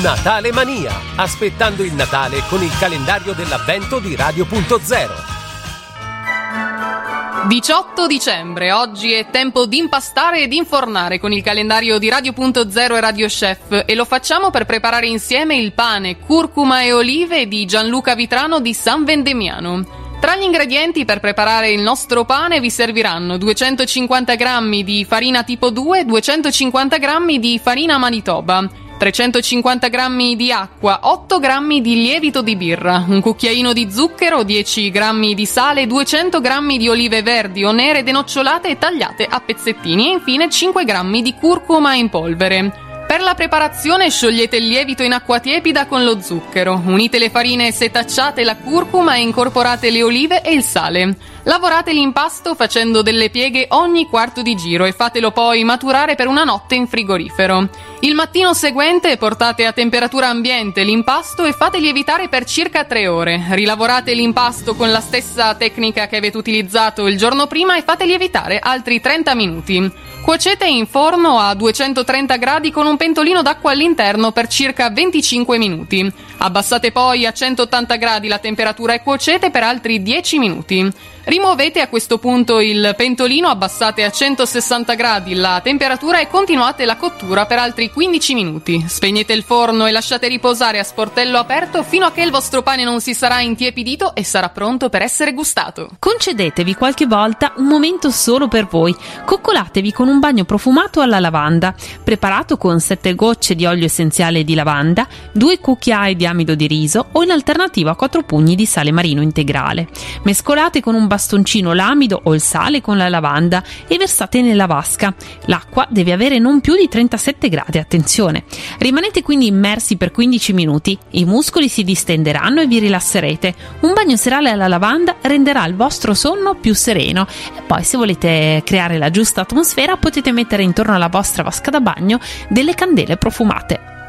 Natale Mania, aspettando il Natale con il calendario dell'avvento di Radio.0. 18 dicembre, oggi è tempo di impastare e di infornare con il calendario di Radio.0 e Radio Chef e lo facciamo per preparare insieme il pane, curcuma e olive di Gianluca Vitrano di San Vendemiano. Tra gli ingredienti per preparare il nostro pane vi serviranno 250 g di farina tipo 2, 250 g di farina Manitoba, 350 g di acqua, 8 g di lievito di birra, un cucchiaino di zucchero, 10 g di sale, 200 g di olive verdi o nere denocciolate e tagliate a pezzettini e infine 5 g di curcuma in polvere. Per la preparazione sciogliete il lievito in acqua tiepida con lo zucchero, unite le farine setacciate la curcuma e incorporate le olive e il sale. Lavorate l'impasto facendo delle pieghe ogni quarto di giro e fatelo poi maturare per una notte in frigorifero. Il mattino seguente portate a temperatura ambiente l'impasto e fate lievitare per circa 3 ore. Rilavorate l'impasto con la stessa tecnica che avete utilizzato il giorno prima e fate lievitare altri 30 minuti. Cuocete in forno a 230 gradi con un pentolino d'acqua all'interno per circa 25 minuti. Abbassate poi a 180 gradi la temperatura e cuocete per altri 10 minuti. Rimuovete a questo punto il pentolino, abbassate a 160 gradi la temperatura e continuate la cottura per altri 15 minuti. Spegnete il forno e lasciate riposare a sportello aperto fino a che il vostro pane non si sarà intiepidito e sarà pronto per essere gustato. Concedetevi qualche volta un momento solo per voi. Coccolatevi con un bagno profumato alla lavanda, preparato con 7 gocce di olio essenziale di lavanda, 2 cucchiai di amido di riso o in alternativa 4 pugni di sale marino integrale. Mescolate con un bastoncino l'amido o il sale con la lavanda e versate nella vasca. L'acqua deve avere non più di 37 gradi, attenzione. Rimanete quindi immersi per 15 minuti, i muscoli si distenderanno e vi rilasserete. Un bagno serale alla lavanda renderà il vostro sonno più sereno e poi se volete creare la giusta atmosfera potete mettere intorno alla vostra vasca da bagno delle candele profumate.